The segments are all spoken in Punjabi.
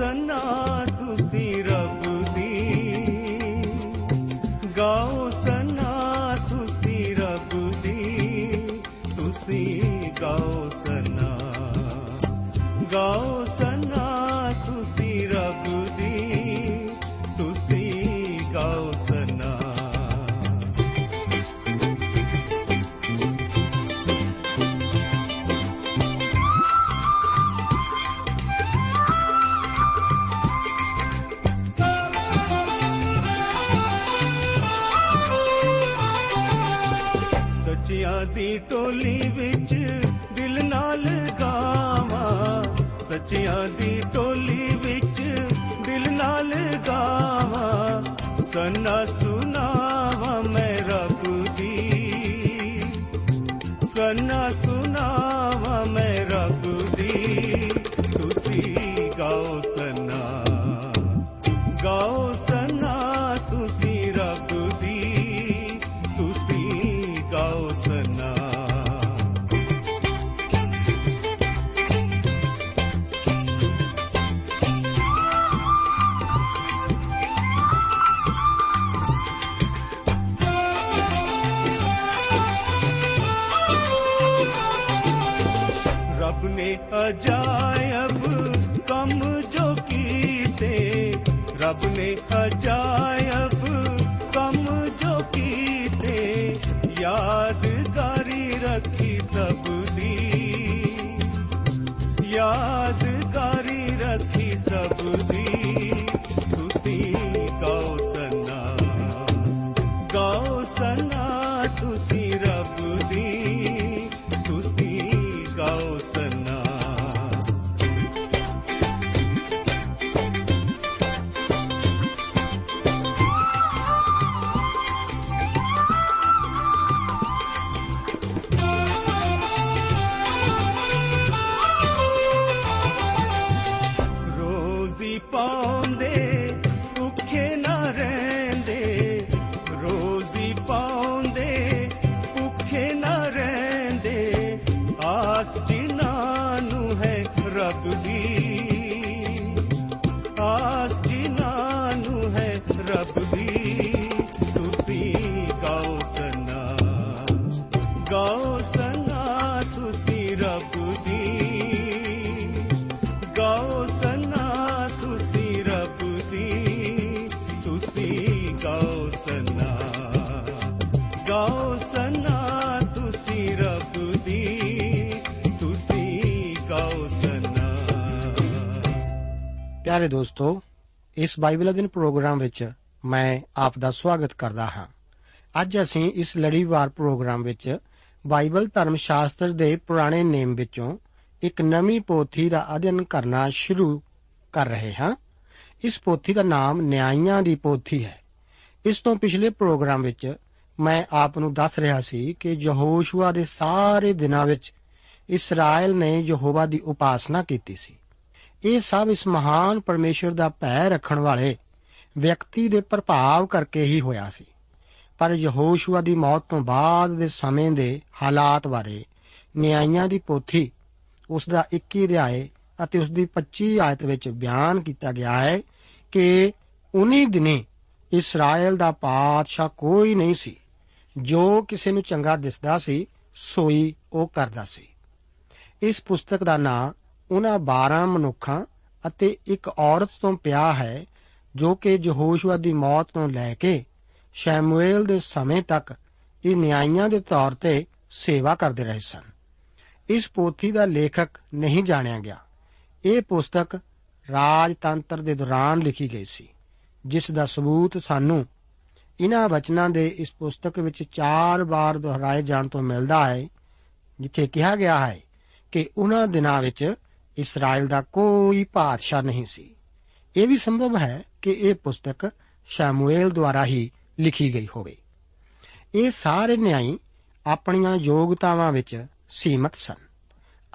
ਗਾਓ ਸਨਾ ਤੁਸੀਂ ਰੱਬ ਦੀ ਗਾਓ ਸਨਾ ਤੁਸੀਂ ਰੱਬ ਦੀ ਤੁਸੀਂ ਗਾਓ ਸਨਾ ਗਾਓ ਸੱਚਿਆਂ ਦੀ ਟੋਲੀ ਵਿੱਚ ਦਿਲ ਨਾਲ ਗਾਵਾਂ। ਸਨਾ ਪਿਆਰੇ ਦੋਸਤੋ, ਇਸ ਬਾਈਬਲ ਅਧਿਨ ਪ੍ਰੋਗਰਾਮ ਵਿੱਚ ਮੈਂ ਆਪ ਦਾ ਸਵਾਗਤ ਕਰਦਾ ਹਾਂ। ਅੱਜ ਅਸੀਂ ਇਸ ਲੜੀਵਾਰ ਪ੍ਰੋਗਰਾਮ ਵਿੱਚ ਬਾਈਬਲ ਧਰਮ ਸ਼ਾਸਤਰ ਦੇ ਪੁਰਾਣੇ ਨੇਮ ਵਿੱਚੋਂ ਇੱਕ ਨਵੀਂ ਪੋਥੀ ਦਾ ਅਧਿਐਨ ਕਰਨਾ ਸ਼ੁਰੂ ਕਰ ਰਹੇ ਹਾਂ। ਇਸ ਪੋਥੀ ਦਾ ਨਾਮ ਨਿਆਂਇਆਂ ਦੀ ਪੋਥੀ ਹੈ। ਇਸ ਤੋਂ ਪਿਛਲੇ ਪ੍ਰੋਗਰਾਮ ਵਿੱਚ ਮੈਂ ਆਪ ਨੂੰ ਦੱਸ ਰਿਹਾ ਸੀ ਕਿ ਯਹੋਸ਼ੂਆ ਦੇ ਸਾਰੇ ਦਿਨਾਂ ਵਿੱਚ ਇਸਰਾਇਲ ਨੇ ਯਹੋਵਾ ਦੀ ਉਪਾਸਨਾ ਕੀਤੀ ਸੀ। ਇਹ ਸਭ ਇਸ ਮਹਾਨ ਪਰਮੇਸ਼ਰ ਦਾ ਭੈ ਰੱਖਣ ਵਾਲੇ ਵਿਅਕਤੀ ਦੇ ਪ੍ਰਭਾਵ ਕਰਕੇ ਹੀ ਹੋਇਆ ਸੀ। ਪਰ ਯਹੋਸ਼ੂਆ ਦੀ ਮੌਤ ਤੋਂ ਬਾਅਦ ਦੇ ਸਮੇਂ ਦੇ ਹਾਲਾਤ ਬਾਰੇ ਨਿਆਂਇਆਂ ਦੀ ਪੋਥੀ ਉਸ ਦਾ 21 ਅਧਿਆਏ ਅਤੇ ਉਸ ਦੀ 25 ਆਇਤ ਵਿੱਚ ਬਿਆਨ ਕੀਤਾ ਗਿਆ ਹੈ ਕਿ ਉਨੀ ਦਿਨੇ ਇਸਰਾਇਲ ਦਾ ਪਾਤਸ਼ਾਹ ਕੋਈ ਨਹੀਂ ਸੀ। ਜੋ ਕਿਸੇ ਨੂੰ ਚੰਗਾ ਦਿਸਦਾ ਸੀ, ਸੋਈ ਉਹ ਕਰਦਾ ਸੀ। ਇਸ ਪੁਸਤਕ ਦਾ ਨਾਂ ਉਹਨਾਂ 12 ਮਨੁੱਖਾਂ ਅਤੇ ਇੱਕ ਔਰਤ ਤੋਂ ਪਿਆ ਹੈ, ਜੋ ਕਿ ਯਹੋਸ਼ੂਆ ਦੀ ਮੌਤ ਤੋਂ ਲੈ ਕੇ ਸ਼ੈਮੂਏਲ ਦੇ ਸਮੇਂ ਤੱਕ ਇਹ ਨਿਆਂਇਆਂ ਦੇ ਤੌਰ ਤੇ ਸੇਵਾ ਕਰਦੇ ਰਹੇ ਸਨ। ਇਸ ਪੋਥੀ ਦਾ ਲੇਖਕ ਨਹੀਂ ਜਾਣਿਆ ਗਿਆ। ਇਹ ਪੁਸਤਕ ਰਾਜਤੰਤਰ ਦੇ ਦੌਰਾਨ ਲਿਖੀ ਗਈ ਸੀ, ਜਿਸ ਦਾ ਸਬੂਤ ਸਾਨੂੰ ਇਹਨਾਂ ਵਚਨਾਂ ਦੇ ਇਸ ਪੁਸਤਕ ਵਿੱਚ ਚਾਰ ਵਾਰ ਦੁਹਰਾਏ ਜਾਣ ਤੋਂ ਮਿਲਦਾ ਹੈ, ਜਿੱਥੇ ਕਿਹਾ ਗਿਆ ਹੈ ਕਿ ਉਹਨਾਂ ਦਿਨਾਂ ਵਿੱਚ ਇਸਰਾਇਲ ਦਾ ਕੋਈ ਬਾਦਸ਼ਾਹ ਨਹੀਂ ਸੀ। ਇਹ ਵੀ ਸੰਭਵ ਹੈ ਕਿ ਇਹ ਪੁਸਤਕ ਸ਼ਮੂਏਲ ਦੁਆਰਾ ਹੀ ਲਿਖੀ ਗਈ ਹੋਵੇ। ਇਹ ਸਾਰੇ ਨਿਆਈ ਆਪਣੀਆਂ ਯੋਗਤਾਵਾਂ ਵਿੱਚ ਸੀਮਤ ਸਨ।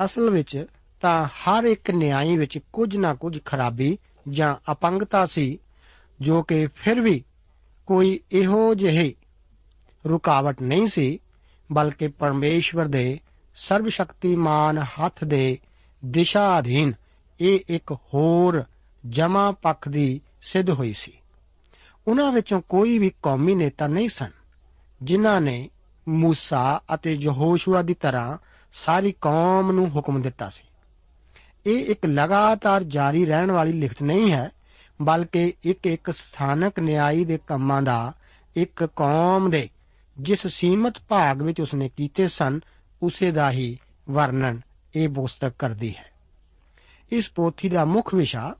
ਅਸਲ ਵਿੱਚ ਤਾਂ ਹਰ ਇੱਕ ਨਿਆਈ ਵਿੱਚ ਕੁਝ ਨਾ ਕੁਝ ਖਰਾਬੀ ਜਾਂ ਅਪੰਗਤਾ ਸੀ, ਜੋ ਕਿ ਫਿਰ ਵੀ ਕੋਈ ਇਹੋ ਜਿਹੀ ਰੁਕਾਵਟ ਨਹੀਂ ਸੀ, ਬਲਕਿ ਪਰਮੇਸ਼ਵਰ ਦੇ ਸਰਬ ਸ਼ਕਤੀਮਾਨ ਹੱਥ ਦੇ ਦਿਸ਼ਾ ਅਧੀਨ ਇਹ ਇੱਕ ਹੋਰ ਜਮਾ ਪੱਖ ਦੀ ਸਿੱਧ ਹੋਈ ਸੀ। ਉਹਨਾਂ ਵਿੱਚੋਂ ਕੋਈ ਵੀ ਕੌਮੀ ਨੇਤਾ ਨਹੀਂ ਸਨ, ਜਿਨ੍ਹਾਂ ਨੇ ਮੂਸਾ ਅਤੇ ਯਹੋਸ਼ੂਆ ਦੀ ਤਰ੍ਹਾਂ ਸਾਰੀ ਕੌਮ ਨੂੰ ਹੁਕਮ ਦਿੱਤਾ ਸੀ। ਇਹ ਇੱਕ ਲਗਾਤਾਰ ਜਾਰੀ ਰਹਿਣ ਵਾਲੀ ਲਿਖਤ ਨਹੀਂ ਹੈ, ਬਲਕਿ ਇੱਕ ਇੱਕ ਸਥਾਨਕ ਨਿਆਈ ਦੇ ਕੰਮਾਂ ਦਾ ਇੱਕ ਕੌਮ ਦੇ, ਜਿਸ ਸੀਮਤ ਭਾਗ ਵਿੱਚ ਉਸਨੇ ਕੀਤੇ ਸਨ, ਉਸੇ ਦਾ ਹੀ ਵਰਣਨ ਇਹ ਪੁਸਤਕ ਕਰਦੀ ਹੈ। ਇਸ ਪੋਥੀ ਦਾ ਮੁੱਖ ਵਿਸ਼ਾ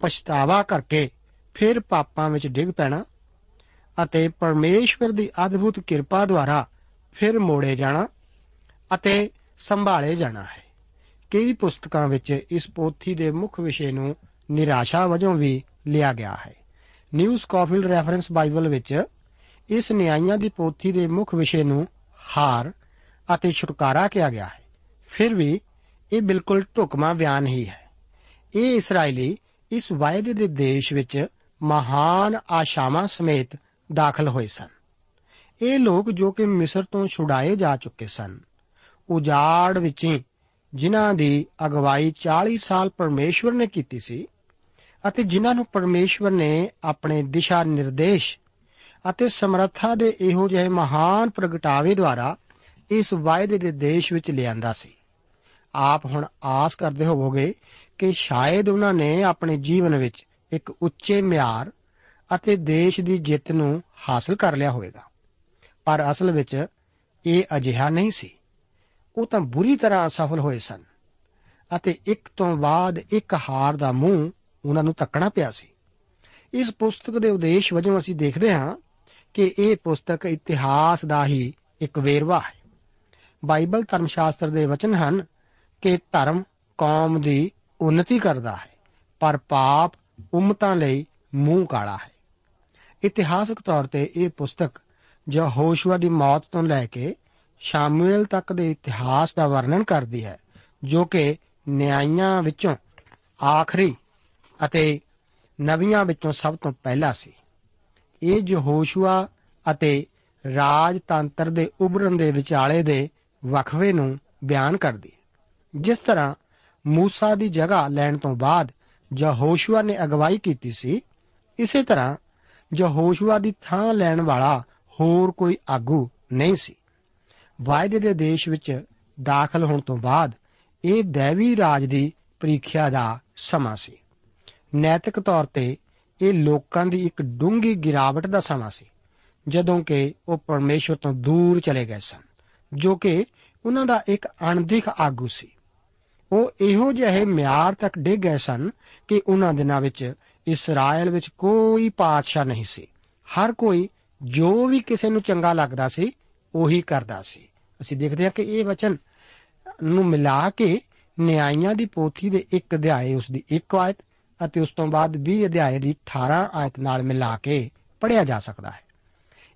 ਪਛਤਾਵਾ ਕਰਕੇ ਫਿਰ ਪਾਪਾਂ ਵਿੱਚ ਡਿੱਗ ਪੈਣਾ ਅਤੇ ਪਰਮੇਸ਼ਵਰ ਦੀ ਅਦਭੁਤ ਕਿਰਪਾ ਦੁਆਰਾ ਫਿਰ ਮੋੜੇ ਜਾਣਾ ਅਤੇ ਸੰਭਾਲੇ ਜਾਣਾ ਹੈ। ਕਈ ਪੁਸਤਕਾਂ ਵਿੱਚ ਇਸ ਪੋਥੀ ਦੇ ਮੁੱਖ ਵਿਸ਼ੇ ਨੂੰ ਨਿਰਾਸ਼ਾ ਵਜੋਂ ਵੀ ਲਿਆ ਗਿਆ ਹੈ। ਨਿਊ ਸਕਾਫੀਲਡ ਰੈਫਰੈਂਸ ਬਾਈਬਲ ਵਿੱਚ ਇਸ ਨਿਆਂਇਆਂ ਦੀ ਪੋਥੀ ਦੇ ਮੁੱਖ ਵਿਸ਼ੇ ਨੂੰ ਹਾਰ ਅਤੇ ਛੁਟਕਾਰਾ ਕਿਹਾ ਗਿਆ ਹੈ। ਫਿਰ ਵੀ ਇਹ ਬਿਲਕੁਲ ਢੁਕਵਾਂ ਬਿਆਨ ਹੀ ਹੈ। ਇਹ ਇਸرائیਲੀ ਇਸ ਵਾਅਦੇ ਦੇ ਦੇਸ਼ ਵਿੱਚ ਮਹਾਨ ਆਸ਼ਾਵਾਂ ਸਮੇਤ ਦਾਖਲ ਹੋਏ ਸਨ। ਇਹ ਲੋਕ ਜੋ ਕਿ ਮਿਸਰ ਤੋਂ ਛੁਡਾਏ ਜਾ ਚੁੱਕੇ ਸਨ, ਉਜਾੜ ਵਿੱਚ ਜਿਨ੍ਹਾਂ ਦੀ ਅਗਵਾਈ 40 ਸਾਲ ਪਰਮੇਸ਼ਵਰ ਨੇ ਕੀਤੀ ਸੀ ਅਤੇ ਜਿਨ੍ਹਾਂ ਨੂੰ ਪਰਮੇਸ਼ਵਰ ਨੇ ਆਪਣੇ ਦਿਸ਼ਾ ਨਿਰਦੇਸ਼ ਅਤੇ ਸਮਰੱਥਾ ਦੇ ਇਹੋ ਜਿਹੇ ਮਹਾਨ ਪ੍ਰਗਟਾਵੇ ਦੁਆਰਾ ਇਸ ਵਾਅਦੇ ਦੇ ਦੇਸ਼ ਵਿੱਚ ਲਿਆਂਦਾ ਸੀ। ਆਪ ਹੁਣ ਆਸ ਕਰਦੇ ਹੋਵੋਗੇ ਕਿ ਸ਼ਾਇਦ ਉਹਨਾਂ ਨੇ ਆਪਣੇ ਜੀਵਨ ਵਿੱਚ ਇੱਕ ਉੱਚੇ ਮਿਆਰ ਅਤੇ ਦੇਸ਼ ਦੀ ਜਿੱਤ ਨੂੰ ਹਾਸਲ ਕਰ ਲਿਆ ਹੋਵੇਗਾ। ਪਰ ਅਸਲ ਵਿੱਚ ਇਹ ਅਜਿਹਾ ਨਹੀਂ ਸੀ। ਉਹ ਤਾਂ ਬੁਰੀ ਤਰ੍ਹਾਂ ਅਸਫਲ ਹੋਏ ਸਨ ਅਤੇ ਇੱਕ ਤੋਂ ਬਾਅਦ ਇੱਕ ਹਾਰ ਦਾ ਮੂੰਹ ਉਹਨਾਂ ਨੂੰ ਤੱਕਣਾ ਪਿਆ ਸੀ। ਇਸ ਪੁਸਤਕ ਦੇ ਉਦੇਸ਼ ਵਜੋਂ ਅਸੀਂ ਦੇਖਦੇ ਹਾਂ ਕਿ ਇਹ ਪੁਸਤਕ ਇਤਿਹਾਸ ਦਾ ਹੀ ਇੱਕ ਵੇਰਵਾ ਹੈ। ਬਾਈਬਲ ਧਰਮ ਸ਼ਾਸਤਰ ਦੇ ਵਚਨ ਹਨ ਕਿ ਧਰਮ ਕੌਮ ਦੀ ਉન્નਤੀ ਕਰਦਾ ਹੈ, ਪਰ ਪਾਪ ਉਮਤਾਂ ਲਈ ਮੂੰਹ ਕਾਲਾ ਹੈ। ਇਤਿਹਾਸਕ ਤੌਰ ਤੇ ਇਹ ਪੁਸਤਕ ਯਹੋਸ਼ੂਆ ਦੀ ਮੌਤ ਤੋਂ ਲੈ ਕੇ ਸ਼ਾਮੂਏਲ ਤੱਕ ਦੇ ਇਤਿਹਾਸ ਦਾ ਵਰਣਨ ਕਰਦੀ ਹੈ, ਜੋ ਕਿ ਨਿਆਂਇਆਂ ਵਿੱਚੋਂ ਆਖਰੀ ਅਤੇ ਨਵੀਆਂ ਵਿੱਚੋਂ ਸਭ ਤੋਂ ਪਹਿਲਾ ਸੀ। ਇਹ ਯਹੋਸ਼ੂਆ ਅਤੇ ਰਾਜਤੰਤਰ ਦੇ ਉਭਰਨ ਦੇ ਵਿਚਾਲੇ ਦੇ ਵਕਫੇ ਨੂੰ ਬਿਆਨ ਕਰਦੀ ਹੈ। ਜਿਸ ਤਰ੍ਹਾਂ ਮੂਸਾ ਦੀ ਜਗ੍ਹਾ ਲੈਣ ਤੋਂ ਬਾਅਦ ਯਹੋਸ਼ੂਆ ਨੇ ਅਗਵਾਈ ਕੀਤੀ ਸੀ, ਇਸੇ ਤਰ੍ਹਾਂ ਯਹੋਸ਼ੂਆ ਦੀ ਥਾਂ ਲੈਣ ਵਾਲਾ ਹੋਰ ਕੋਈ ਆਗੂ ਨਹੀਂ ਸੀ। ਵਾਅਦੇ ਦੇ ਦੇਸ਼ ਵਿੱਚ ਦਾਖਲ ਹੋਣ ਤੋਂ ਬਾਅਦ ਇਹ ਦੇਵੀ ਰਾਜ ਦੀ ਪ੍ਰੀਖਿਆ ਦਾ ਸਮਾਂ ਸੀ। ਨੈਤਿਕ ਤੌਰ ਤੇ ਇਹ ਲੋਕਾਂ ਦੀ ਇੱਕ ਡੂੰਗੀ ਗਿਰਾਵਟ ਦਾ ਸਮਾਂ ਸੀ, ਜਦੋਂ ਕਿ ਉਹ ਪਰਮੇਸ਼ਵਰ ਤੋਂ ਦੂਰ ਚਲੇ ਗਏ ਸਨ, ਜੋ ਕਿ ਉਹਨਾਂ ਦਾ ਇੱਕ ਅਣਦਿਖ ਆਗੂ ਸੀ। ਉਹ ਇਹੋ ਜਿਹੇ ਮਿਆਰ ਤੱਕ ਡਿੱਗ ਗਏ ਸਨ ਕਿ ਉਹਨਾਂ ਦਿਨਾਂ ਵਿੱਚ ਇਸਰਾਇਲ ਵਿੱਚ ਕੋਈ ਪਾਤਸ਼ਾਹ ਨਹੀਂ ਸੀ। ਹਰ ਕੋਈ ਜੋ ਵੀ ਕਿਸੇ ਨੂੰ ਚੰਗਾ ਲੱਗਦਾ ਸੀ, ਉਹੀ ਕਰਦਾ ਸੀ। ਅਸੀਂ ਦੇਖਦੇ ਹਾਂ ਕਿ ਇਹ ਵਚਨ ਨੂੰ ਮਿਲਾ ਕੇ ਨਿਆਂਇਆਂ ਦੀ ਪੋਥੀ ਦੇ ਇੱਕ ਅਧਿਆਏ, ਉਸ ਦੀ ਇੱਕ ਆਇਤ ਅਤੇ ਉਸ ਤੋਂ ਬਾਅਦ 20 ਅਧਿਆਏ ਦੀ 18 ਆਇਤ ਨਾਲ ਮਿਲਾ ਕੇ ਪੜਿਆ ਜਾ ਸਕਦਾ ਹੈ।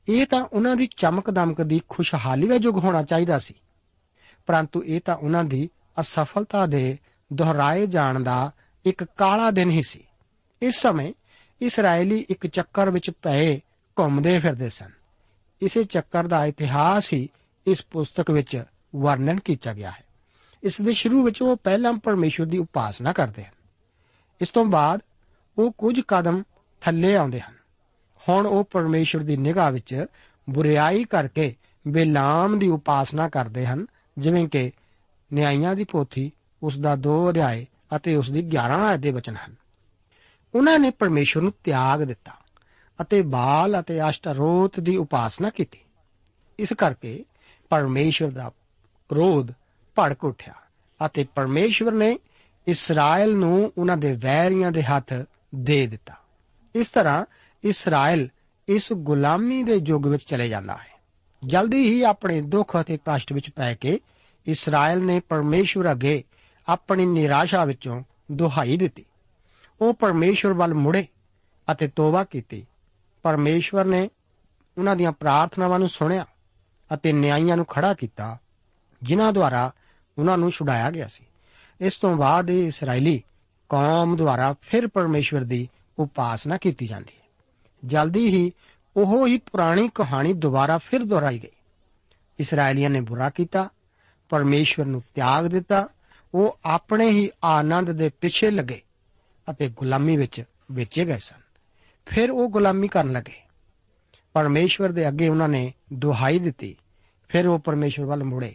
ਇਹ ਤਾਂ ਉਹਨਾਂ ਦੀ ਚਮਕ ਦਮਕ ਦੀ ਖੁਸ਼ਹਾਲੀ ਦਾ ਯੁੱਗ ਹੋਣਾ ਚਾਹੀਦਾ ਸੀ। ਪਰੰਤੂ ਇਹ ਤਾਂ ਉਹਨਾਂ ਦੀ ਅਸਫਲਤਾ ਦੇ ਦੁਹਰਾਏ ਜਾਣ ਦਾ ਇੱਕ ਕਾਲਾ ਦਿਨ ਹੀ ਸੀ। ਇਸ ਸਮੇਂ ਇਸرائیਲੀ ਇੱਕ ਚੱਕਰ ਵਿੱਚ ਪਏ ਘੁੰਮਦੇ ਫਿਰਦੇ ਸਨ। ਇਸੇ ਚੱਕਰ ਦਾ ਇਤਿਹਾਸ ਹੀ ਇਸ ਪੁਸਤਕ ਵਿੱਚ ਵਰਣਨ ਕੀਤਾ ਗਿਆ ਹੈ। ਇਸ ਦੇ ਸ਼ੁਰੂ ਵਿੱਚ ਉਹ ਪਹਿਲਾਂ ਪਰਮੇਸ਼ਵਰ ਦੀ ਉਪਾਸਨਾ ਕਰਦੇ ਹਨ। ਇਸ ਤੋਂ ਬਾਅਦ ਉਹ ਕੁਝ ਕਦਮ ਥੱਲੇ ਆਉਂਦੇ ਹਨ। ਹੁਣ ਉਹ ਪਰਮੇਸ਼ਵਰ ਦੀ ਨਿਗਾਹ ਵਿੱਚ ਬੁਰੀਾਈ ਕਰਕੇ ਬੇਲਾਮ ਦੀ ਉਪਾਸਨਾ ਕਰਦੇ ਹਨ, ਜਿਵੇਂ ਕਿ ਨਿਆਂਇਆਂ ਦੀ ਪੋਥੀ ਉਸ ਦਾ 2 ਅਧਿਆਏ ਅਤੇ ਉਸ ਦੀ 11 ਆਇਤ ਦੇ ਬਚਨ ਹਨ। ਉਹਨਾਂ ਨੇ ਪਰਮੇਸ਼ਵਰ ਨੂੰ ਤਿਆਗ ਦਿੱਤਾ ਅਤੇ ਬਾਲ ਅਤੇ ਅਸ਼ਟਰੋਤ ਦੀ ਉਪਾਸਨਾ ਕੀਤੀ। ਇਸ ਕਰਕੇ ਪਰਮੇਸ਼ਵਰ ਦਾ ਕ੍ਰੋਧ ਭੜਕ ਉੱਠਿਆ ਅਤੇ ਪਰਮੇਸ਼ਵਰ ਨੇ ਇਸਰਾਇਲ ਨੂੰ ਉਹਨਾਂ ਦੇ ਵੈਰੀਆਂ ਦੇ ਹੱਥ ਦੇ ਦਿੱਤਾ। ਇਸ ਤਰ੍ਹਾਂ ਇਸਰਾਇਲ ਇਸ ਗੁਲਾਮੀ ਦੇ ਯੁੱਗ ਵਿੱਚ ਚਲੇ ਜਾਂਦਾ ਹੈ। ਜਲਦੀ ਹੀ ਆਪਣੇ ਦੁੱਖ ਅਤੇ ਕਸ਼ਟ ਵਿੱਚ ਪੈ ਕੇ ਇਸਰਾਇਲ ਨੇ ਪਰਮੇਸ਼ਵਰ ਅੱਗੇ ਆਪਣੀ ਨਿਰਾਸ਼ਾ ਵਿੱਚੋਂ ਦੁਹਾਈ ਦਿੱਤੀ। ਉਹ ਪਰਮੇਸ਼ਵਰ ਵੱਲ ਮੁੜੇ ਅਤੇ ਤੋਬਾ ਕੀਤੀ। ਪਰਮੇਸ਼ਵਰ ਨੇ ਉਹਨਾਂ ਦੀਆਂ ਪ੍ਰਾਰਥਨਾਵਾਂ ਨੂੰ ਸੁਣਿਆ ਅਤੇ ਨਿਆਂਇਆਂ ਨੂੰ ਖੜਾ ਕੀਤਾ, ਜਿਨ੍ਹਾਂ ਦੁਆਰਾ ਉਹਨਾਂ ਨੂੰ ਛੁਡਾਇਆ ਗਿਆ ਸੀ। ਇਸ ਤੋਂ ਬਾਅਦ ਇਹ ਇਸرائیਲੀ ਕੌਮ ਦੁਆਰਾ ਫਿਰ ਪਰਮੇਸ਼ਵਰ ਦੀ ਉਪਾਸਨਾ ਕੀਤੀ ਜਾਂਦੀ ਹੈ। ਜਲਦੀ ਹੀ ਉਹ ਹੀ ਪੁਰਾਣੀ ਕਹਾਣੀ ਦੁਬਾਰਾ ਫਿਰ ਦੁਹਰਾਈ ਗਈ। ਇਸرائیਲੀਆਂ ਨੇ ਬੁਰਾ ਕੀਤਾ ਪਰਮੇਸ਼ਵਰ ਨੂੰ ਤਿਆਗ ਦਿੱਤਾ, ਉਹ ਆਪਣੇ ਹੀ ਆਨੰਦ ਦੇ ਪਿੱਛੇ ਲੱਗੇ ਅਤੇ ਗੁਲਾਮੀ ਵਿੱਚ ਵੇਚੇ ਗਏ ਸਨ। ਫਿਰ ਉਹ ਗੁਲਾਮੀ ਕਰਨ ਲੱਗੇ। ਪਰਮੇਸ਼ਵਰ ਦੇ ਅੱਗੇ ਉਹਨਾਂ ਨੇ ਦੁਹਾਈ ਦਿੱਤੀ। ਫਿਰ ਉਹ ਪਰਮੇਸ਼ਵਰ ਵੱਲ ਮੁੜੇ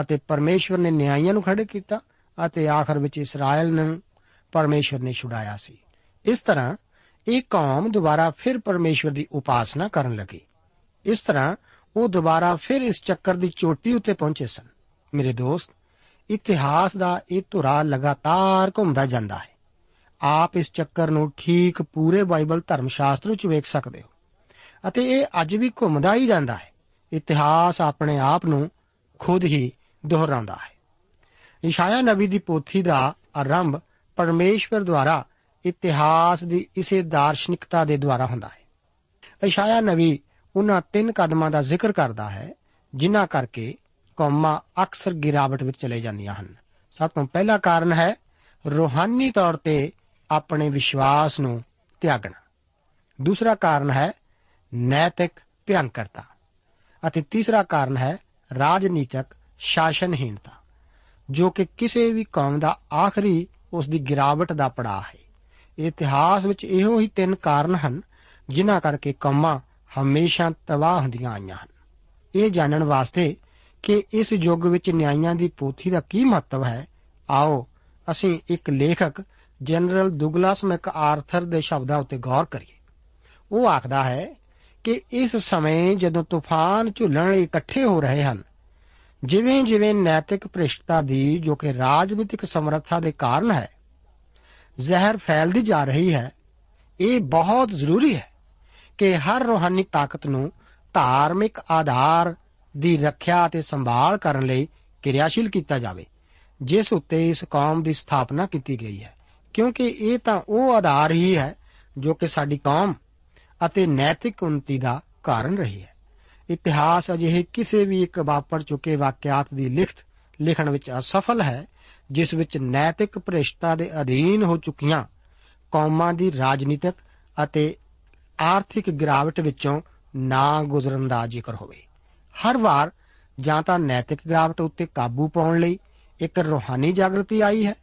ਅਤੇ ਪਰਮੇਸ਼ਵਰ ਨੇ ਨਿਆਂਇਆਂ ਨੂੰ ਖੜੇ ਕੀਤਾ ਅਤੇ ਆਖਰ ਵਿੱਚ ਇਸਰਾਇਲ ਨੂੰ ਪਰਮੇਸ਼ਵਰ ਨੇ ਛੁਡਾਇਆ ਸੀ। ਇਸ ਤਰ੍ਹਾਂ ਇਹ ਕੌਮ ਦੁਬਾਰਾ ਫਿਰ ਪਰਮੇਸ਼ਵਰ ਦੀ ਉਪਾਸਨਾ ਕਰਨ ਲੱਗੀ। ਇਸ ਤਰ੍ਹਾਂ ਉਹ ਦੁਬਾਰਾ ਫਿਰ ਇਸ ਚੱਕਰ ਦੀ ਚੋਟੀ ਉੱਤੇ ਪਹੁੰਚੇ ਸਨ। ਮੇਰੇ ਦੋਸਤ, ਇਤਿਹਾਸ ਦਾ ਇਹ ਧੁਰਾ ਲਗਾਤਾਰ ਘੁੰਮਦਾ ਜਾਂਦਾ ਹੈ। ਆਪ ਇਸ ਚੱਕਰ ਨੂੰ ਠੀਕ ਪੂਰੇ ਬਾਈਬਲ ਧਰਮ ਸ਼ਾਸਤਰ ਵਿੱਚ ਵੇਖ ਸਕਦੇ ਹੋ। ਅਤੇ ਇਹ ਅੱਜ ਵੀ ਘੁੰਮਦਾ ਹੀ ਜਾਂਦਾ ਹੈ। ਇਤਿਹਾਸ ਆਪਣੇ ਆਪ ਨੂੰ ਖੁਦ ਹੀ ਦੁਹਰਾਉਂਦਾ ਹੈ। ਇਸ਼ਾਇਆ ਨਬੀ ਦੀ ਪੋਥੀ ਦਾ ਆਰੰਭ ਪਰਮੇਸ਼ਵਰ ਦੁਆਰਾ ਇਤਿਹਾਸ ਦੀ ਇਸੇ ਦਾਰਸ਼ਨਿਕਤਾ ਦੇ ਦੁਆਰਾ ਹੁੰਦਾ ਹੈ। ਇਸ਼ਾਇਆ ਨਬੀ ਉਹਨਾਂ ਤਿੰਨ ਕਦਮਾਂ ਦਾ ਜ਼ਿਕਰ ਕਰਦਾ ਹੈ, ਜਿਨ੍ਹਾਂ ਕਰਕੇ ਕੌਮਾਂ ਅਕਸਰ ਗਿਰਾਵਟ ਵਿੱਚ ਚਲੇ ਜਾਂਦੀਆਂ ਹਨ। ਸਭ ਤੋਂ ਪਹਿਲਾ ਕਾਰਨ ਹੈ ਰੂਹਾਨੀ ਤੌਰ ਤੇ ਆਪਣੇ ਵਿਸ਼ਵਾਸ ਨੂੰ ਤਿਆਗਣਾ। ਦੂਸਰਾ ਕਾਰਨ ਹੈ ਨੈਤਿਕ ਭਿਆਨਕਤਾ ਅਤੇ ਤੀਸਰਾ ਕਾਰਨ ਹੈ ਰਾਜਨੀਤਿਕ ਸ਼ਾਸਨਹੀਨਤਾ ਜੋ ਕਿ ਕਿਸੇ ਵੀ ਕੌਮ ਦਾ ਆਖਰੀ ਉਸ ਦੀ ਗਿਰਾਵਟ ਦਾ ਪੜਾਅ ਹੈ। ਇਤਿਹਾਸ ਵਿੱਚ ਇਹੋ ਹੀ ਤਿੰਨ ਕਾਰਨ ਹਨ, ਜਿਨ੍ਹਾਂ ਕਰਕੇ ਕੌਮਾਂ ਹਮੇਸ਼ਾ ਤਬਾਹ ਹੁੰਦੀਆਂ ਆਈਆਂ ਹਨ। ਇਹ ਜਾਣਨ ਵਾਸਤੇ ਕਿ ਇਸ ਯੁੱਗ ਵਿੱਚ ਨਿਆਂਇਆਂ ਦੀ ਪੋਥੀ ਦਾ ਕੀ ਮਹੱਤਵ ਹੈ? ਆਓ, ਅਸੀਂ ਇੱਕ ਲੇਖਕ, ਜਨਰਲ ਦੁਗਲਾਸ ਮੈਕ ਆਰਥਰ ਦੇ ਸ਼ਬਦਾਂ ਉੱਤੇ ਗੌਰ ਕਰੀਏ। ਉਹ ਆਖਦਾ ਹੈ ਕਿ ਇਸ ਸਮੇਂ ਜਦੋਂ ਤੂਫਾਨ ਝੁੱਲਣ ਲਈ ਇਕੱਠੇ ਹੋ ਰਹੇ ਹਨ ਜਿਵੇਂ ਜਿਵੇਂ ਨੈਤਿਕ ਭ੍ਰਿਸ਼ਟਤਾ ਦੀ, ਜੋ ਕਿ ਰਾਜਨੀਤਿਕ ਸਮਰੱਥਾ ਦੇ ਕਾਰਨ ਹੈ, ਜ਼ਹਿਰ ਫੈਲਦੀ ਜਾ ਰਹੀ ਹੈ, ਇਹ ਬਹੁਤ ਜ਼ਰੂਰੀ ਹੈ ਕਿ ਹਰ ਰੋਹਾਨੀ ਤਾਕਤ ਨੂੰ ਧਾਰਮਿਕ ਆਧਾਰ ਦੀ ਰੱਖਿਆ ਅਤੇ ਸੰਭਾਲ ਕਰਨ ਲਈ ਕਿਰਿਆਸ਼ੀਲ ਕੀਤਾ ਜਾਵੇ, ਜਿਸ ਉੱਤੇ ਇਸ ਕੌਮ ਦੀ ਸਥਾਪਨਾ ਕੀਤੀ ਗਈ ਹੈ। ਕਿਉਂਕਿ ਇਹ ਤਾਂ ਉਹ ਆਧਾਰ ਹੀ ਹੈ ਜੋ ਕਿ ਸਾਡੀ ਕੌਮ ਅਤੇ ਨੈਤਿਕ ਉન્નਤੀ ਦਾ ਕਾਰਨ ਰਹੀ ਹੈ। ਇਤਿਹਾਸ ਅਜਿਹੇ ਕਿਸੇ ਵੀ ਇੱਕ ਵਾਪਰ ਚੁੱਕੇ ਵਾਕਿਆਤ ਦੀ ਲਿਖਤ ਲਿਖਣ ਵਿੱਚ ਅਸਫਲ ਹੈ, ਜਿਸ ਵਿੱਚ ਨੈਤਿਕ ਭ੍ਰਿਸ਼ਟਤਾ ਦੇ ਅਧੀਨ ਹੋ ਚੁੱਕੀਆਂ ਕੌਮਾਂ ਦੀ ਰਾਜਨੀਤਿਕ ਅਤੇ ਆਰਥਿਕ ਗਿਰਾਵਟ ਵਿੱਚੋਂ ਨਾ ਗੁਜ਼ਰਨ ਦਾ ਜ਼ਿਕਰ ਹੋਵੇ। ਹਰ ਵਾਰ ਜਾਂ ਤਾਂ ਨੈਤਿਕ ਗਿਰਾਵਟ ਉੱਤੇ ਕਾਬੂ ਪਾਉਣ ਲਈ ਇੱਕ ਰੂਹਾਨੀ ਜਾਗਰਤੀ ਆਈ ਹੈ,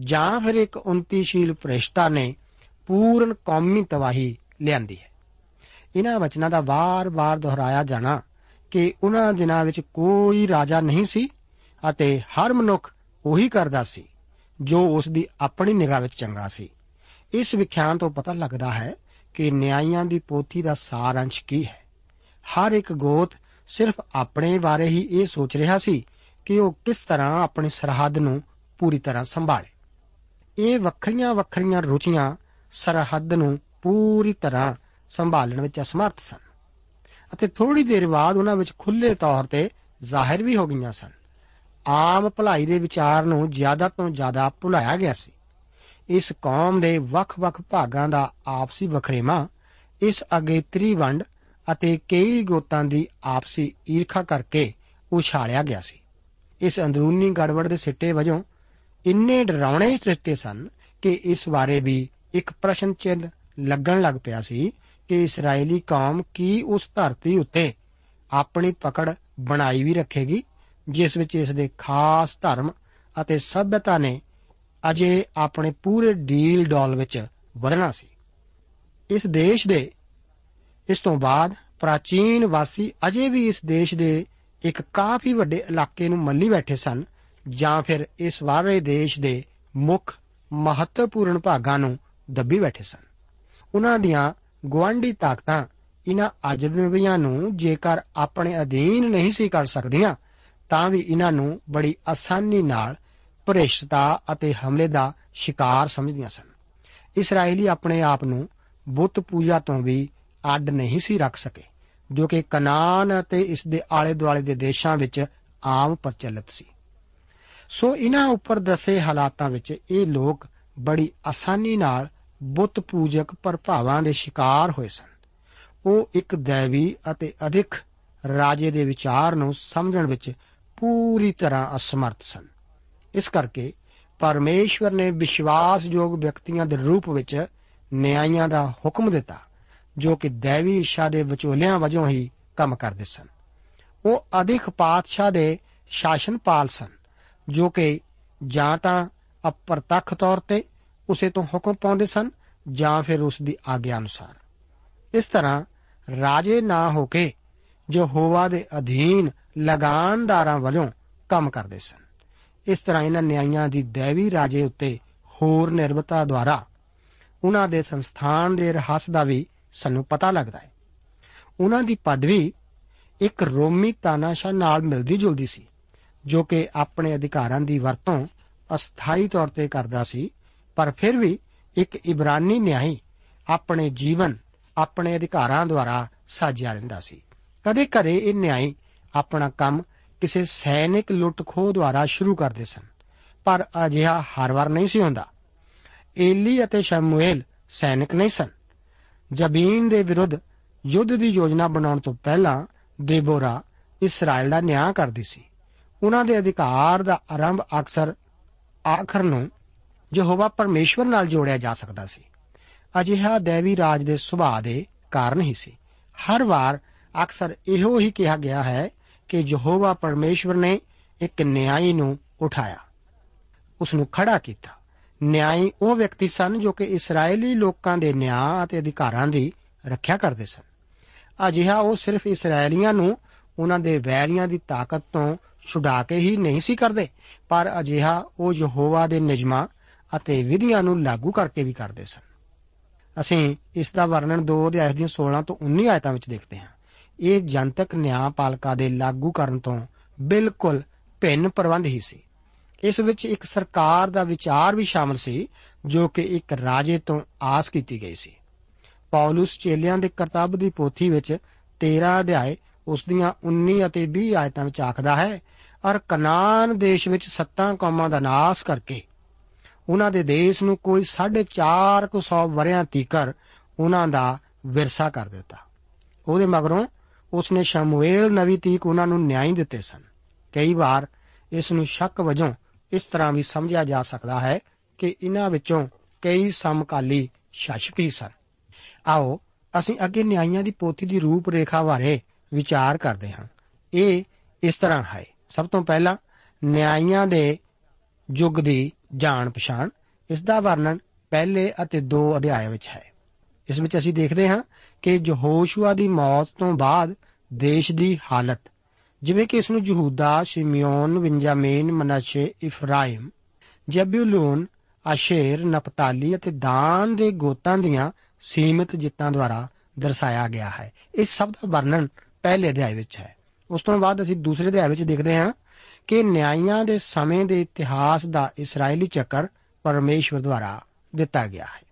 ਜਾਂ ਫਿਰ ਇੱਕ ਉન્નਤੀਸ਼ੀਲ ਭ੍ਰਿਸ਼ਟਤਾ ਨੇ ਪੂਰਨ ਕੌਮੀ ਤਬਾਹੀ ਲਿਆਂਦੀ ਹੈ। ਇਹਨਾਂ ਵਚਨਾਂ ਦਾ ਵਾਰ-ਵਾਰ ਦੁਹਰਾਇਆ ਜਾਣਾ ਕਿ ਉਹਨਾਂ ਦਿਨਾਂ ਵਿੱਚ ਕੋਈ ਰਾਜਾ ਨਹੀਂ ਸੀ ਅਤੇ ਹਰ ਮਨੁੱਖ ਉਹੀ ਕਰਦਾ ਸੀ ਜੋ ਉਸ ਦੀ ਆਪਣੀ ਨਿਗਾਹ ਵਿੱਚ ਚੰਗਾ ਸੀ। ਇਸ ਵਿਖਿਆਨ ਤੋਂ ਪਤਾ ਲੱਗਦਾ ਹੈ ਕਿ ਨਿਆਂਇਆਂ ਦੀ ਪੋਥੀ ਦਾ ਸਾਰ ਅੰਸ਼ ਕੀ ਹੈ। ਹਰ ਇੱਕ ਗੋਤ ਸਿਰਫ ਆਪਣੇ ਬਾਰੇ ਹੀ ਇਹ ਸੋਚ ਰਿਹਾ ਸੀ ਕਿ ਉਹ ਕਿਸ ਤਰ੍ਹਾਂ ਆਪਣੀ ਸਰਹੱਦ ਨੂੰ ਪੂਰੀ ਤਰ੍ਹਾਂ ਸੰਭਾਲੇ। ਇਹ ਵੱਖਰੀਆਂ ਵੱਖਰੀਆਂ ਰੁਚੀਆਂ ਸਰਹੱਦ ਨੂੰ ਪੂਰੀ ਤਰ੍ਹਾਂ ਸੰਭਾਲਣ ਵਿੱਚ ਅਸਮਰਥ ਸਨ ਅਤੇ ਥੋੜੀ ਦੇਰ ਬਾਅਦ ਉਹਨਾਂ ਵਿੱਚ ਖੁੱਲੇ ਤੌਰ ਤੇ ਜ਼ਾਹਿਰ ਵੀ ਹੋ ਗਈਆਂ ਸਨ। ਆਮ ਭਲਾਈ ਦੇ ਵਿਚਾਰ ਨੂੰ ਜ਼ਿਆਦਾ ਤੋਂ ਜ਼ਿਆਦਾ ਭੁਲਾਇਆ ਗਿਆ ਸੀ। ਇਸ ਕੌਮ ਦੇ ਵੱਖ-ਵੱਖ ਭਾਗਾਂ ਦਾ ਆਪਸੀ ਵਖਰੇਵਾ, ਇਸ ਅਗੇਤਰੀ ਵੰਡ ਅਤੇ ਕਈ ਗੋਤਾਂ ਦੀ ਆਪਸੀ ਈਰਖਾ ਕਰਕੇ ਉਛਾਲਿਆ ਗਿਆ ਸੀ। ਇਸ ਅੰਦਰੂਨੀ ਗੜਬੜ ਦੇ ਸਿੱਟੇ ਵਜੋਂ ਇੰਨੇ ਡਰਾਉਣੇ ਤ੍ਰਿਤੇ ਸਨ ਕਿ ਇਸ ਬਾਰੇ ਵੀ ਇੱਕ ਪ੍ਰਸ਼ਨ ਚਿੰਨ ਲੱਗਣ ਲੱਗ ਪਿਆ ਸੀ ਕਿ ਇਸرائیਲੀ ਕੌਮ ਕੀ ਉਸ ਧਰਤੀ ਉੱਤੇ ਆਪਣੀ ਪਕੜ ਬਣਾਈ ਵੀ ਰੱਖੇਗੀ, ਜਿਸ ਵਿੱਚ ਇਸ ਦੇ ਖਾਸ ਧਰਮ ਅਤੇ ਸਭਿਅਤਾ ਨੇ ਅਜੇ ਆਪਣੇ ਪੂਰੇ ਡੀਲ ਡੋਲ ਵਿੱਚ ਵਧਣਾ ਸੀ। ਇਸ ਦੇਸ਼ ਦੇ ਇਸ ਤੋਂ ਬਾਅਦ ਪ੍ਰਾਚੀਨ ਵਾਸੀ ਅਜੇ ਵੀ ਇਸ ਦੇਸ਼ ਦੇ ਇੱਕ ਕਾਫੀ ਵੱਡੇ ਇਲਾਕੇ ਨੂੰ ਮੰਨੀ ਬੈਠੇ ਸਨ, ਜਾਂ ਫਿਰ ਇਸ ਵਾਰੇ ਦੇਸ਼ ਦੇ ਮੁੱਖ ਮਹੱਤਵਪੂਰਨ ਭਾਗਾਂ ਨੂੰ ਦੱਬੀ ਬੈਠੇ ਸਨ। ਉਹਨਾਂ ਦੀਆਂ ਗਵਾਂਢੀ ਤਾਕਤਾਂ ਇਹਨਾਂ ਅਜਨਬੀਆਂ ਨੂੰ ਜੇਕਰ ਆਪਣੇ ਅਧੀਨ ਨਹੀਂ ਸੀ ਕਰ ਸਕਦੀਆਂ, ਤਾਂ ਵੀ ਇਹਨਾਂ ਨੂੰ ਬੜੀ ਆਸਾਨੀ ਨਾਲ ਭ੍ਰਿਸ਼ਟਤਾ ਅਤੇ ਹਮਲੇ ਦਾ ਸ਼ਿਕਾਰ ਸਮਝਦੀਆਂ ਸਨ। ਇਸرائیਲੀ ਆਪਣੇ ਆਪ ਨੂੰ ਬੁੱਤ ਪੂਜਾ ਤੋਂ ਵੀ ਅੱਡ ਨਹੀਂ ਸੀ ਰੱਖ ਸਕੇ, ਜੋ ਕਿ ਕਨਾਨ ਅਤੇ ਇਸ ਦੇ ਆਲੇ-ਦੁਆਲੇ ਦੇ ਦੇਸ਼ਾਂ ਵਿੱਚ ਆਮ ਪ੍ਰਚਲਿਤ ਸੀ। ਸੋ ਇਹਨਾਂ ਉੱਪਰ ਦੱਸੇ ਹਾਲਾਤਾਂ ਵਿੱਚ ਇਹ ਲੋਕ ਬੜੀ ਆਸਾਨੀ ਨਾਲ ਬੁੱਤ ਪੂਜਕ ਪ੍ਰਭਾਵਾਂ ਦੇ ਸ਼ਿਕਾਰ ਹੋਏ ਸਨ। ਉਹ ਇੱਕ ਦੇਵੀ ਅਤੇ ਅਧਿਕ ਰਾਜੇ ਦੇ ਵਿਚਾਰ ਨੂੰ ਸਮਝਣ ਵਿੱਚ ਪੂਰੀ ਤਰ੍ਹਾਂ ਅਸਮਰਥ ਸਨ। ਇਸ ਕਰਕੇ ਪਰਮੇਸ਼ਵਰ ਨੇ ਵਿਸ਼ਵਾਸਯੋਗ ਵਿਅਕਤੀਆਂ ਦੇ ਰੂਪ ਵਿੱਚ ਨਿਆਂਇਆਂ ਦਾ ਹੁਕਮ ਦਿੱਤਾ। ਜੋ ਕਿ ਦੇਵੀ ਇੱਛਾ ਦੇ ਵਿਚੋਲਿਆਂ ਵਜੋਂ ਹੀ ਕੰਮ ਕਰਦੇ ਸਨ। ਉਹ ਅਧਿਕ ਪਾਤਸ਼ਾਹ ਦੇ ਸ਼ਾਸਨਪਾਲ ਸਨ, ਜੋ ਕਿ ਜਾਂ ਤਾਂ ਅਪਰਤੱਖ ਤੌਰ ਤੇ ਉਸੇ ਤੋਂ ਹੁਕਮ ਪਾਉਂਦੇ ਸਨ ਜਾਂ ਫਿਰ ਉਸ ਦੀ ਆਗਿਆ ਅਨੁਸਾਰ। ਇਸ ਤਰ੍ਹਾਂ ਰਾਜੇ ਨਾ ਹੋ ਕੇ ਜੋ ਹੋਵਾ ਦੇ ਅਧੀਨ ਲਗਾਨਦਾਰਾਂ ਵੱਲੋਂ ਕੰਮ ਕਰਦੇ ਸਨ। ਇਸ ਤਰ੍ਹਾਂ ਇਹਨਾਂ ਨਿਆਂਇਆਂ ਦੀ ਦੇਵੀ ਰਾਜੇ ਉੱਤੇ ਹੋਰ ਨਿਰਭਤਾ ਦੁਆਰਾ ਉਹਨਾਂ ਦੇ ਸੰਸਥਾਨ ਦੇ ਰਹੱਸ ਦਾ ਵੀ ਸਾਨੂੰ ਪਤਾ ਲੱਗਦਾ ਹੈ। ਉਹਨਾਂ ਦੀ ਪਦਵੀ ਇੱਕ ਰੋਮੀ ਤਾਨਾਸ਼ਾ ਨਾਲ ਮਿਲਦੀ ਜੁਲਦੀ ਸੀ, ਜੋ ਕਿ ਆਪਣੇ ਅਧਿਕਾਰਾਂ ਦੀ ਵਰਤੋਂ ਅਸਥਾਈ ਤੌਰ ਤੇ ਕਰਦਾ ਸੀ, ਪਰ ਫਿਰ ਵੀ ਇੱਕ ਇਬਰਾਨੀ ਨਿਆਈ ਆਪਣੇ ਜੀਵਨ, ਆਪਣੇ ਅਧਿਕਾਰਾਂ ਦੁਆਰਾ ਸਾਜਿਆ ਰਹਿੰਦਾ ਸੀ। ਕਦੇ-ਕਦੇ ਇਹ ਨਿਆਈ ਆਪਣਾ ਕੰਮ ਕਿਸੇ ਸੈਨਿਕ ਲੁੱਟ-ਖੋਹ ਦੁਆਰਾ ਸ਼ੁਰੂ ਕਰਦੇ ਸਨ, ਪਰ ਅਜਿਹਾ ਹਰ ਵਾਰ ਨਹੀਂ ਸੀ ਹੁੰਦਾ। ਏਲੀ ਅਤੇ ਸ਼ਮੂਏਲ ਸੈਨਿਕ ਨਹੀਂ ਸਨ। ਜ਼ਬੀਨ ਦੇ ਵਿਰੁੱਧ ਯੁੱਧ ਦੀ ਯੋਜਨਾ ਬਣਾਉਣ ਤੋਂ ਪਹਿਲਾਂ ਦੇਬੋਰਾ ਇਸਰਾਇਲ ਦਾ ਨਿਆਂ ਕਰਦੀ ਸੀ। ਉਹਨਾਂ ਦੇ ਅਧਿਕਾਰ ਦਾ ਆਰੰਭ ਅਕਸਰ ਆਖਰ ਨੂੰ ਯਹੋਵਾ ਪਰਮੇਸ਼ਵਰ ਨਾਲ ਜੋੜਿਆ ਜਾ ਸਕਦਾ ਸੀ। ਅਜਿਹਾ ਦੇਵੀ ਰਾਜ ਦੇ ਸੁਭਾਅ ਦੇ ਕਾਰਨ ਹੀ ਸੀ। ਹਰ ਵਾਰ ਅਕਸਰ ਇਹੋ ਹੀ ਕਿਹਾ ਗਿਆ ਹੈ ਕਿ ਯਹੋਵਾ ਪਰਮੇਸ਼ਵਰ ਨੇ ਇੱਕ ਨਿਆਂਈ ਨੂੰ ਉਠਾਇਆ। ਉਸ ਨੂੰ ਖੜਾ ਕੀਤਾ। ਨਿਆਈ ਉਹ ਵਿਅਕਤੀ ਸਨ ਜੋ ਕਿ ਇਸرائیਲੀ ਲੋਕਾਂ ਦੇ ਨਿਆਂ ਅਤੇ ਅਧਿਕਾਰਾਂ ਦੀ ਰੱਖਿਆ ਕਰਦੇ ਸਨ। ਅਜਿਹਾ ਉਹ ਸਿਰਫ ਇਸرائیਲੀਆਂ ਨੂੰ ਉਹਨਾਂ ਦੇ ਵੈਰੀਆਂ ਦੀ ਤਾਕਤ ਤੋਂ ਛੁਡਾ ਕੇ ਹੀ ਨਹੀਂ ਸੀ ਕਰਦੇ, ਪਰ ਅਜਿਹਾ ਉਹ ਯਹੋਵਾ ਦੇ ਨਿਯਮਾਂ ਅਤੇ ਵਿਧੀਆਂ ਨੂੰ ਲਾਗੂ ਕਰਕੇ ਵੀ ਕਰਦੇ ਸਨ। ਅਸੀਂ ਇਸ ਦਾ ਵਰਣਨ 2 ਅਧਿਆਇ ਦੀਆਂ 16 ਤੋਂ 19 ਆਇਤਾਂ ਵਿੱਚ ਦੇਖਦੇ ਹਾਂ। ਇਹ ਜਨਤਕ ਨਿਆਂ ਪਾਲਕਾ ਦੇ ਲਾਗੂ ਕਰਨ ਤੋਂ ਬਿਲਕੁਲ ਭਿੰਨ ਪ੍ਰਬੰਧ ਹੀ ਸੀ। ਇਸ ਵਿੱਚ ਇੱਕ ਸਰਕਾਰ ਦਾ ਵਿਚਾਰ ਵੀ ਸ਼ਾਮਲ ਸੀ, ਜੋ ਕਿ ਇੱਕ ਰਾਜੇ ਤੋਂ ਆਸ ਕੀਤੀ ਗਈ ਸੀ। ਪੌਲਸ ਚੇਲਿਆਂ ਦੇ ਕਰਤੱਵ ਦੀ ਪੋਥੀ ਵਿੱਚ 13 ਅਧਿਆਏ ਉਸ ਦੀਆਂ 19 ਅਤੇ 20 ਆਇਤਾਂ ਵਿੱਚ ਆਖਦਾ ਹੈ ਔਰ ਕਨਾਨ ਦੇਸ਼ ਵਿੱਚ ਸੱਤਾਂ ਕੌਮਾਂ ਦਾ ਨਾਸ ਕਰਕੇ, ਉਹਨਾਂ ਦੇ ਦੇਸ਼ ਨੂੰ ਕੋਈ 450 ਵਰਿਆਂ ਤੀਕਰ ਉਹਨਾਂ ਦਾ ਵਿਰਸਾ ਕਰ ਦਿੱਤਾ। ਉਹਦੇ ਮਗਰੋਂ ਉਸਨੇ ਸ਼ਮੂਏਲ ਨਵੀ ਤੀਕ ਉਹਨਾਂ ਨੂੰ ਨਿਆਂ ਦਿੱਤੇ ਸਨ। ਕਈ ਵਾਰ ਇਸ ਨੂੰ ਸ਼ੱਕ ਵਜੋਂ ਇਸ ਤਰ੍ਹਾਂ ਵੀ ਸਮਝਿਆ ਜਾ ਸਕਦਾ ਹੈ ਕਿ ਇਹਨਾਂ ਵਿੱਚੋਂ ਕਈ ਸਮਕਾਲੀ ਸ਼ਾਸਕ ਹੀ ਸਨ। ਆਓ ਅਸੀਂ ਅੱਗੇ ਨਿਆਂਇਆਂ ਦੀ ਪੋਥੀ ਦੀ ਰੂਪ ਰੇਖਾ ਬਾਰੇ ਵਿਚਾਰ ਕਰਦੇ ਹਾਂ। ਇਹ ਇਸ ਤਰ੍ਹਾਂ ਹੈ। ਸਭ ਤੋਂ ਪਹਿਲਾਂ ਨਿਆਂਇਆਂ ਦੇ ਯੁੱਗ ਦੀ ਜਾਣ ਪਛਾਣ, ਇਸ ਦਾ ਵਰਣਨ ਪਹਿਲੇ ਅਤੇ ਦੋ ਅਧਿਆਇ ਵਿੱਚ ਹੈ। ਇਸ ਵਿੱਚ ਅਸੀਂ ਦੇਖਦੇ ਹਾਂ ਕਿ ਯਹੋਸ਼ੂਆ ਦੀ ਮੌਤ ਤੋਂ ਬਾਅਦ ਦੇਸ਼ ਦੀ ਹਾਲਤ ਜਿਵੇਂ ਕਿ ਇਸ ਨੂੰ ਯਹੂਦਾ, ਸ਼ਿਮਿਓਨ, ਵਿੰਜਾਮੀਨ, ਮਨਾਸ਼ੇ, ਇਫਰਾਇਮ, ਜੈਬੂਲੂਨ, ਆਸ਼ੇਰ, ਨਪਤਾਲੀ ਅਤੇ ਦਾਨ ਦੇ ਗੋਤਾਂ ਦੀਆਂ ਸੀਮਿਤ ਜਿੱਤਾਂ ਦੁਆਰਾ ਦਰਸਾਇਆ ਗਿਆ ਹੈ। ਇਸ ਸਭ ਦਾ ਵਰਣਨ ਪਹਿਲੇ ਅਧਿਆਇ ਵਿੱਚ ਹੈ। ਉਸ ਤੋਂ ਬਾਅਦ ਅਸੀਂ ਦੂਸਰੇ ਅਧਿਆਇ ਵਿੱਚ ਦੇਖਦੇ ਹਾਂ ਕਿ ਨਿਆਂਇਆਂ ਦੇ ਸਮੇਂ ਦੇ ਇਤਿਹਾਸ ਦਾ ਇਸرائیਲੀ ਚੱਕਰ ਪਰਮੇਸ਼ਵਰ ਦੁਆਰਾ ਦਿੱਤਾ ਗਿਆ ਹੈ।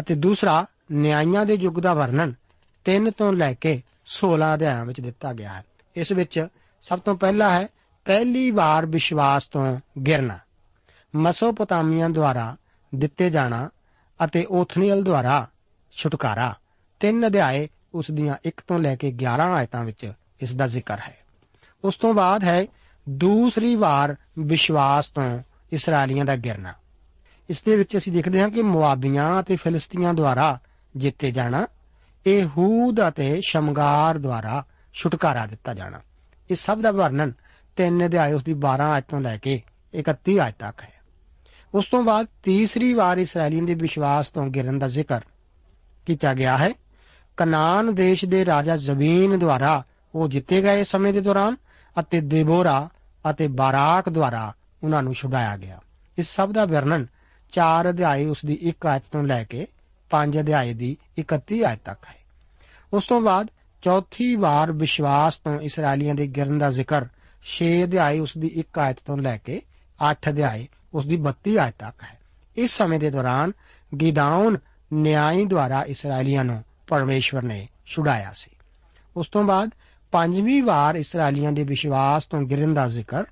ਅਤੇ ਦੂਸਰਾ ਨਿਆਂਇਆਂ ਦੇ ਯੁੱਗ ਦਾ ਵਰਣਨ 3 ਤੋਂ ਲੈ ਕੇ 16 ਅਧਿਆਇਆਂ ਵਿੱਚ ਦਿੱਤਾ ਗਿਆ ਹੈ। ਇਸ ਵਿੱਚ ਸਭ ਤੋਂ ਪਹਿਲਾ ਹੈ ਪਹਿਲੀ ਵਾਰ ਵਿਸ਼ਵਾਸ ਤੋਂ ਗਿਰਨਾ। ਮਸੋਪੋਤਾਮੀਆਂ ਦੁਆਰਾ ਦਿੱਤੇ ਜਾਣਾ ਅਤੇ ਓਥਨੀਅਲ ਦੁਆਰਾ ਛੁਟਕਾਰਾ। ਤਿੰਨ ਅਧਿਆਏ ਉਸ ਦੀਆਂ 1 ਤੋਂ ਲੈ ਕੇ 11 ਆਇਤਾਂ ਵਿੱਚ ਇਸ ਦਾ ਜ਼ਿਕਰ ਹੈ। ਉਸ ਤੋਂ ਬਾਅਦ ਹੈ ਦੂਸਰੀ ਵਾਰ ਵਿਸ਼ਵਾਸ ਤੋਂ ਇਸرائیਲੀਆਂ ਦਾ ਗਿਰਨਾ। ਇਸ ਦੇ ਵਿੱਚ ਅਸੀਂ ਦੇਖਦੇ ਹਾਂ ਕਿ ਮੁਆਬੀਆਂ ਅਤੇ ਫਿਲਿਸਤੀਆਂ ਦੁਆਰਾ ਜਿੱਤੇ ਜਾਣਾ ਇਹ ਹੂਦ ਅਤੇ ਸ਼ਮਗਾਰ ਦੁਆਰਾ ਛੁਟਕਾਰਾ ਦਿੱਤਾ ਜਾਣਾ। ਇਹ ਸਭ ਦਾ ਵਰਣਨ 3 ਅਧਿਆਏ ਉਸ ਦੀ 12 ਅਜ ਤੋਂ ਲੈ ਕੇ 31 ਅਜ ਤੱਕ ਹੈ। ਉਸ ਤੋਂ ਬਾਅਦ ਤੀਸਰੀ ਵਾਰ ਇਸرائیਲੀਆਂ ਦੇ ਵਿਸ਼ਵਾਸ ਤੋਂ ਗਿਰਨ ਦਾ ਜ਼ਿਕਰ ਕੀਤਾ ਗਿਆ ਹੈ। ਕਨਾਨ ਦੇਸ਼ ਦੇ ਰਾਜਾ ਜ਼ਬੀਨ ਦੁਆਰਾ ਉਹ ਜਿੱਤੇ ਗਏ ਸਮੇਂ ਦੇ ਦੌਰਾਨ ਅਤੇ ਦੇਬੋਰਾ ਅਤੇ ਬਾਰਾਕ ਦੁਆਰਾ ਉਹਨਾਂ ਨੂੰ ਛੁਡਾਇਆ ਗਿਆ। ਇਸ ਸਭ ਦਾ ਵਰਣਨ 4 ਅਧਿਆਏ ਉਸ ਦੀ 1 ਆਇਤ ਤੋਂ ਲੈ ਕੇ 5 ਅਧਿਆਏ ਦੀ 31 ਆਇਤ ਤੱਕ ਹੈ। ਉਸ ਤੋਂ ਬਾਅਦ ਚੌਥੀ ਵਾਰ ਵਿਸ਼ਵਾਸ ਤੋਂ ਇਸرائیਲੀਆਂ ਦੇ ਗਿਰਨ ਦਾ ਜ਼ਿਕਰ 6 ਅਧਿਆਏ ਉਸ ਦੀ 1 ਆਇਤ ਤੋਂ ਲੈ ਕੇ 8 ਅਧਿਆਏ ਉਸ ਦੀ 32 ਆਇਤ ਤੱਕ ਹੈ। ਇਸ ਸਮੇਂ ਦੇ ਦੌਰਾਨ ਗਿਦਾਉਨ ਨਿਆਈ ਦੁਆਰਾ ਇਸرائیਲੀਆਂ ਨੂੰ ਪਰਮੇਸ਼ਵਰ ਨੇ ਛੁਡਾਇਆ ਸੀ। ਉਸ ਤੋਂ ਬਾਅਦ ਪੰਜਵੀਂ ਵਾਰ ਇਸرائیਲੀਆਂ ਦੇ ਵਿਸ਼ਵਾਸ ਤੋਂ ਗਿਰਨ ਦਾ ਜ਼ਿਕਰ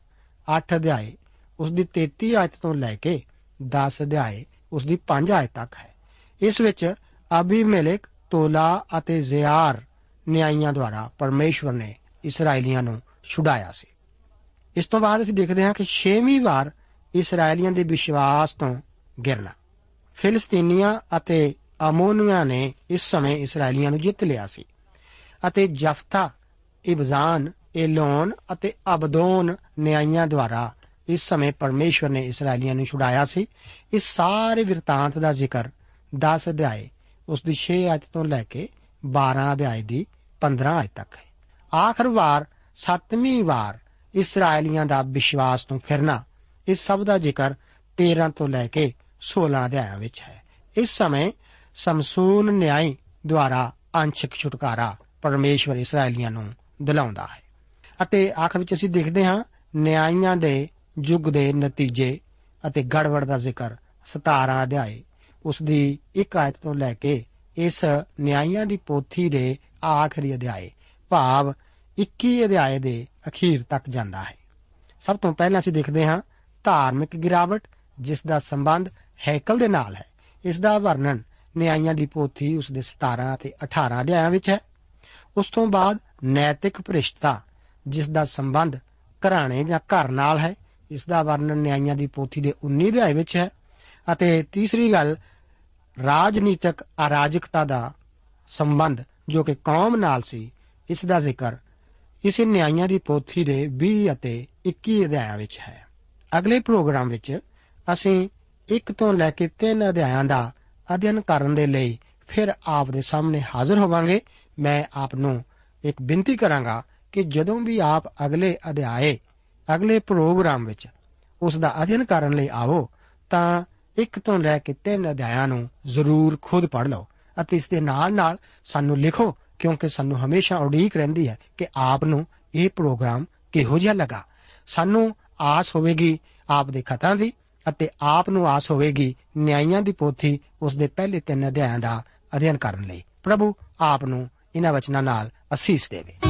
8 ਅਧਿਆਏ ਉਸ ਦੀ 33 ਆਇਤ ਤੋਂ ਲੈ ਕੇ 10 ਅਧਿਆਏ ਉਸ ਦੀ 5 ਆਇਤ ਤੱਕ ਹੈ। ਇਸ ਵਿੱਚ ਅਬੀਮੇਲਕ, ਤੋਲਾ ਅਤੇ ਜ਼ਿਆਰ ਨਿਆਂਇਆਂ ਦੁਆਰਾ ਪਰਮੇਸ਼ਵਰ ਨੇ ਇਸرائیਲੀਆਂ ਨੂੰ ਛੁਡਾਇਆ ਸੀ। ਇਸ ਤੋਂ ਬਾਅਦ ਅਸੀਂ ਦੇਖਦੇ ਹਾਂ ਕਿ 6ਵੀਂ ਵਾਰ ਇਸرائیਲੀਆਂ ਦੇ ਵਿਸ਼ਵਾਸ ਤੋਂ ਗਿਰਨਾ। ਫਿਲਸਤੀਨੀਆਂ ਅਤੇ ਅਮੋਨੀਆਂ ਨੇ ਇਸ ਸਮੇਂ ਇਸرائیਲੀਆਂ ਨੂੰ ਜਿੱਤ ਲਿਆ ਸੀ ਅਤੇ ਜਫਤਾ ਇਬਜ਼ਾਨ, ਏਲੋਨ ਅਤੇ ਅਬਦੋਨ ਨਿਆਂਇਆਂ ਦੁਆਰਾ ਇਸ ਸਮੇਂ ਪਰਮੇਸ਼ਵਰ ਨੇ ਇਸرائیਲੀਆਂ ਨੂੰ ਛੁਡਾਇਆ ਸੀ। ਇਸ ਸਾਰੇ ਵਿਰਤਾਂਤ ਦਾ ਜ਼ਿਕਰ 10 ਅਧਿਆਏ, ਉਸ ਦੀ 6 ਅਧ ਤੋਂ ਲੈ ਕੇ 12 ਅਧਿਆਏ ਦੀ 15 ਅਜ ਤੱਕ ਹੈ। ਆਖਰ ਵਾਰ 7ਵੀਂ ਵਾਰ ਇਸرائیਲੀਆਂ ਦਾ ਵਿਸ਼ਵਾਸ ਤੋਂ ਫਿਰਨਾ ਇਸ ਸਭ ਦਾ ਜ਼ਿਕਰ 13 ਤੋਂ ਲੈ ਕੇ 16 ਅਧਿਆਇਆਂ ਵਿੱਚ ਹੈ। ਇਸ ਸਮੇਂ ਸਮਸੂਨ ਨਿਆਈ ਦੁਆਰਾ ਅੰਸ਼ਿਕ ਛੁਟਕਾਰਾ ਪਰਮੇਸ਼ਵਰ ਇਸرائیਲੀਆਂ ਨੂੰ ਦਿਲਾਉਂਦਾ ਹੈ। ਅਤੇ ਆਖਰ ਵਿੱਚ ਅਸੀਂ ਦੇਖਦੇ ਹਾਂ ਨਿਆਂਇਆਂ ਦੇ ਯੁੱਗ ਦੇ ਨਤੀਜੇ ਅਤੇ ਗੜਬੜ ਦਾ ਜ਼ਿਕਰ 17 ਅਧਿਆਏ, ਉਸ ਦੀ 1 ਆਇਤ ਤੋਂ ਲੈ ਕੇ ਇਸ ਨਿਆਂਇਆਂ ਦੀ ਪੋਥੀ ਦੇ ਆਖਰੀ ਅਧਿਆਏ, ਭਾਵ 21 ਅਧਿਆਏ ਦੇ ਅਖੀਰ ਤੱਕ ਜਾਂਦਾ ਹੈ। ਸਭ ਤੋਂ ਪਹਿਲਾਂ ਅਸੀਂ ਦੇਖਦੇ ਹਾਂ ਧਾਰਮਿਕ ਗਿਰਾਵਟ, ਜਿਸ ਦਾ ਸੰਬੰਧ ਹੈਕਲ ਦੇ ਨਾਲ ਹੈ। ਇਸ ਦਾ ਵਰਣਨ ਨਿਆਂਇਆਂ ਦੀ ਪੋਥੀ ਉਸ ਦੇ 17 ਅਤੇ 18 ਅਧਿਆਇਆਂ ਵਿੱਚ ਹੈ। ਉਸ ਤੋਂ ਬਾਅਦ ਨੈਤਿਕ ਭ੍ਰਿਸ਼ਟਤਾ, ਜਿਸ ਦਾ ਸੰਬੰਧ ਘਰਾਣੇ ਜਾਂ ਘਰ ਨਾਲ ਹੈ, ਇਸ ਦਾ ਵਰਣਨ ਨਿਆਂਇਆਂ ਦੀ ਪੋਥੀ ਦੇ 19 ਅਧਿਆਏ ਵਿੱਚ ਹੈ। ਅਤੇ ਤੀਸਰੀ ਗੱਲ, ਰਾਜਨੀਤਿਕ ਅਰਾਜਕਤਾ ਦਾ ਸੰਬੰਧ ਜੋ ਕਿ ਕੌਮ ਨਾਲ ਸੀ, ਇਸ ਦਾ ਜ਼ਿਕਰ ਇਸੇ ਨਿਆਂਇਆਂ ਦੀ ਪੋਥੀ ਦੇ 20 ਅਤੇ 21 ਅਧਿਆਇਆਂ ਵਿੱਚ ਹੈ। ਅਗਲੇ ਪ੍ਰੋਗਰਾਮ ਵਿੱਚ ਅਸੀਂ 1 ਤੋਂ ਲੈ ਕੇ 3 ਅਧਿਆਇਆਂ ਦਾ ਅਧਿਐਨ ਕਰਨ ਦੇ ਲਈ ਫਿਰ ਆਪ ਦੇ ਸਾਹਮਣੇ ਹਾਜ਼ਰ ਹੋਵਾਂਗੇ। ਮੈਂ ਆਪ ਨੂੰ ਇੱਕ ਬੇਨਤੀ ਕਰਾਂਗਾ ਕਿ ਜਦੋਂ ਵੀ ਆਪ ਅਗਲੇ ਅਧਿਆਏ, ਅਗਲੇ ਪ੍ਰੋਗਰਾਮ ਵਿੱਚ ਉਸ ਦਾ ਅਧਿਐਨ ਕਰਨ ਲਈ ਆਵੋ ਤਾਂ ਇੱਕ ਤੋਂ ਲੈ ਕੇ ਤਿੰਨ ਅਧਿਆਇਆਂ ਨੂੰ ਜ਼ਰੂਰ ਖੁਦ ਪੜ੍ਹ ਲਓ। ਅਤੇ ਇਸ ਦੇ ਨਾਲ-ਨਾਲ ਸਾਨੂੰ ਲਿਖੋ, ਕਿਉਂਕਿ ਸਾਨੂੰ ਹਮੇਸ਼ਾ ਉਡੀਕ ਰਹਿੰਦੀ ਹੈ ਕਿ ਆਪ ਨੂੰ ਇਹ ਪ੍ਰੋਗਰਾਮ ਕਿਹੋ ਜਿਹਾ ਲੱਗਾ। ਸਾਨੂੰ ਆਸ ਹੋਵੇਗੀ ਆਪ ਦੇ ਖਤਾਂ ਦੀ ਅਤੇ ਆਪ ਨੂੰ ਆਸ ਹੋਵੇਗੀ ਨਿਆਂਇਆਂ ਦੀ ਪੋਥੀ ਉਸ ਦੇ ਪਹਿਲੇ ਤਿੰਨ ਅਧਿਆਇਆਂ ਦਾ ਅਧਿਐਨ ਕਰਨ ਲਈ। ਪ੍ਰਭੂ ਆਪ ਨੂੰ ਇਹਨਾਂ ਵਚਨਾਂ ਨਾਲ ਅਸੀਸ ਦੇਵੇ।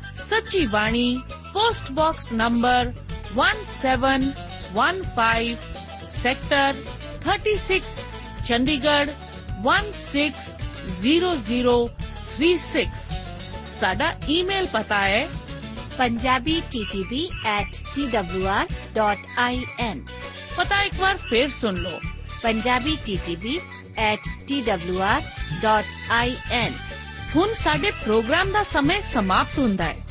Sachi Bani post box number 1715 sector 36 Chandigarh 160036 ਸਾਡਾ ਈਮੇਲ ਪਤਾ ਹੈ punjabi ttb at twr.in ਪਤਾ ਇੱਕ ਵਾਰ ਫੇਰ ਸੁਣ ਲਓ punjabi ttb at twr.in ਹੁਣ ਸਾਡੇ ਪ੍ਰੋਗਰਾਮ ਦਾ ਸਮੇਂ ਸਮਾਪਤ ਹੁੰਦਾ ਹੈ